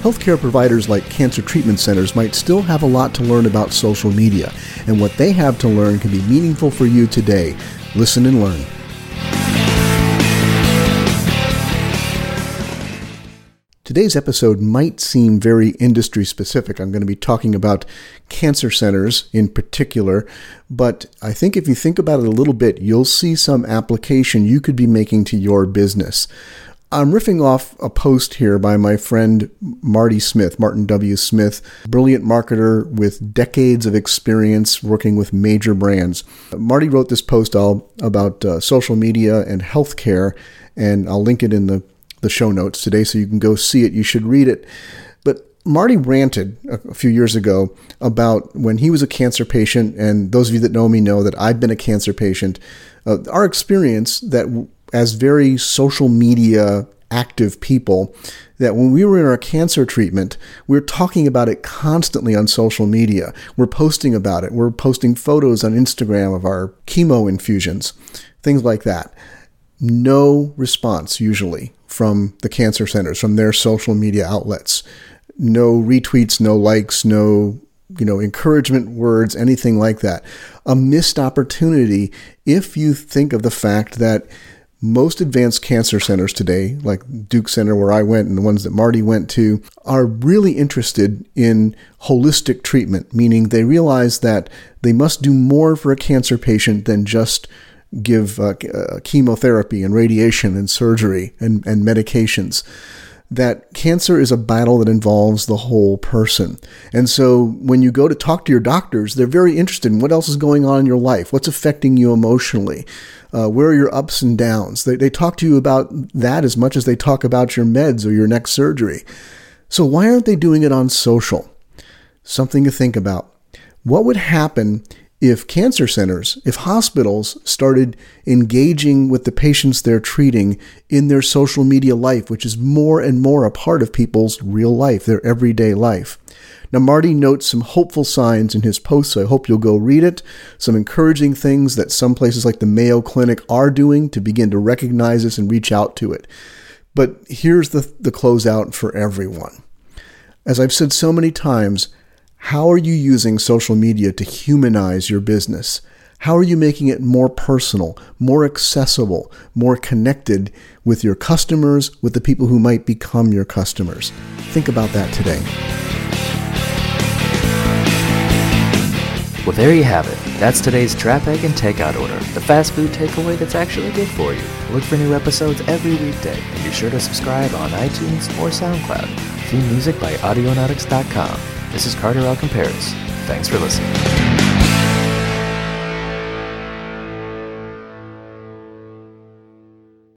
healthcare providers like cancer treatment centers might still have a lot to learn about social media, and what they have to learn can be meaningful for you today. Listen and learn. Today's episode might seem very industry specific. I'm going to be talking about cancer centers in particular, but I think if you think about it a little bit, you'll see some application you could be making to your business. I'm riffing off a post here by my friend Marty Smith, Martin W. Smith, brilliant marketer with decades of experience working with major brands. Marty wrote this post all about uh, social media and healthcare, and I'll link it in the the show notes today so you can go see it. You should read it. But Marty ranted a few years ago about when he was a cancer patient, and those of you that know me know that I've been a cancer patient. Uh, our experience that as very social media active people that when we were in our cancer treatment, we are talking about it constantly on social media. We're posting about it. We're posting photos on Instagram of our chemo infusions, things like that. No response usually from the cancer centers, from their social media outlets. No retweets, no likes, no you know encouragement words, anything like that. A missed opportunity if you think of the fact that most advanced cancer centers today, like Duke Center where I went and the ones that Marty went to, are really interested in holistic treatment, meaning they realize that they must do more for a cancer patient than just give uh, uh, chemotherapy and radiation and surgery and, and medications. That cancer is a battle that involves the whole person. And so when you go to talk to your doctors, they're very interested in what else is going on in your life, what's affecting you emotionally, uh, where are your ups and downs. They, they talk to you about that as much as they talk about your meds or your next surgery. So why aren't they doing it on social? Something to think about. What would happen if cancer centers, if hospitals started engaging with the patients they're treating in their social media life, which is more and more a part of people's real life, their everyday life. Now, Marty notes some hopeful signs in his post, so I hope you'll go read it. Some encouraging things that some places like the Mayo Clinic are doing to begin to recognize this and reach out to it. But here's the, the closeout for everyone. As I've said so many times, how are you using social media to humanize your business? How are you making it more personal, more accessible, more connected with your customers, with the people who might become your customers? Think about that today. Well, there you have it. That's today's Traphagen's Takeout order, the fast food takeaway that's actually good for you. Look for new episodes every weekday, and be sure to subscribe on iTunes or SoundCloud. Theme music by Audionautix.com. This is Carter L. Compares. Thanks for listening.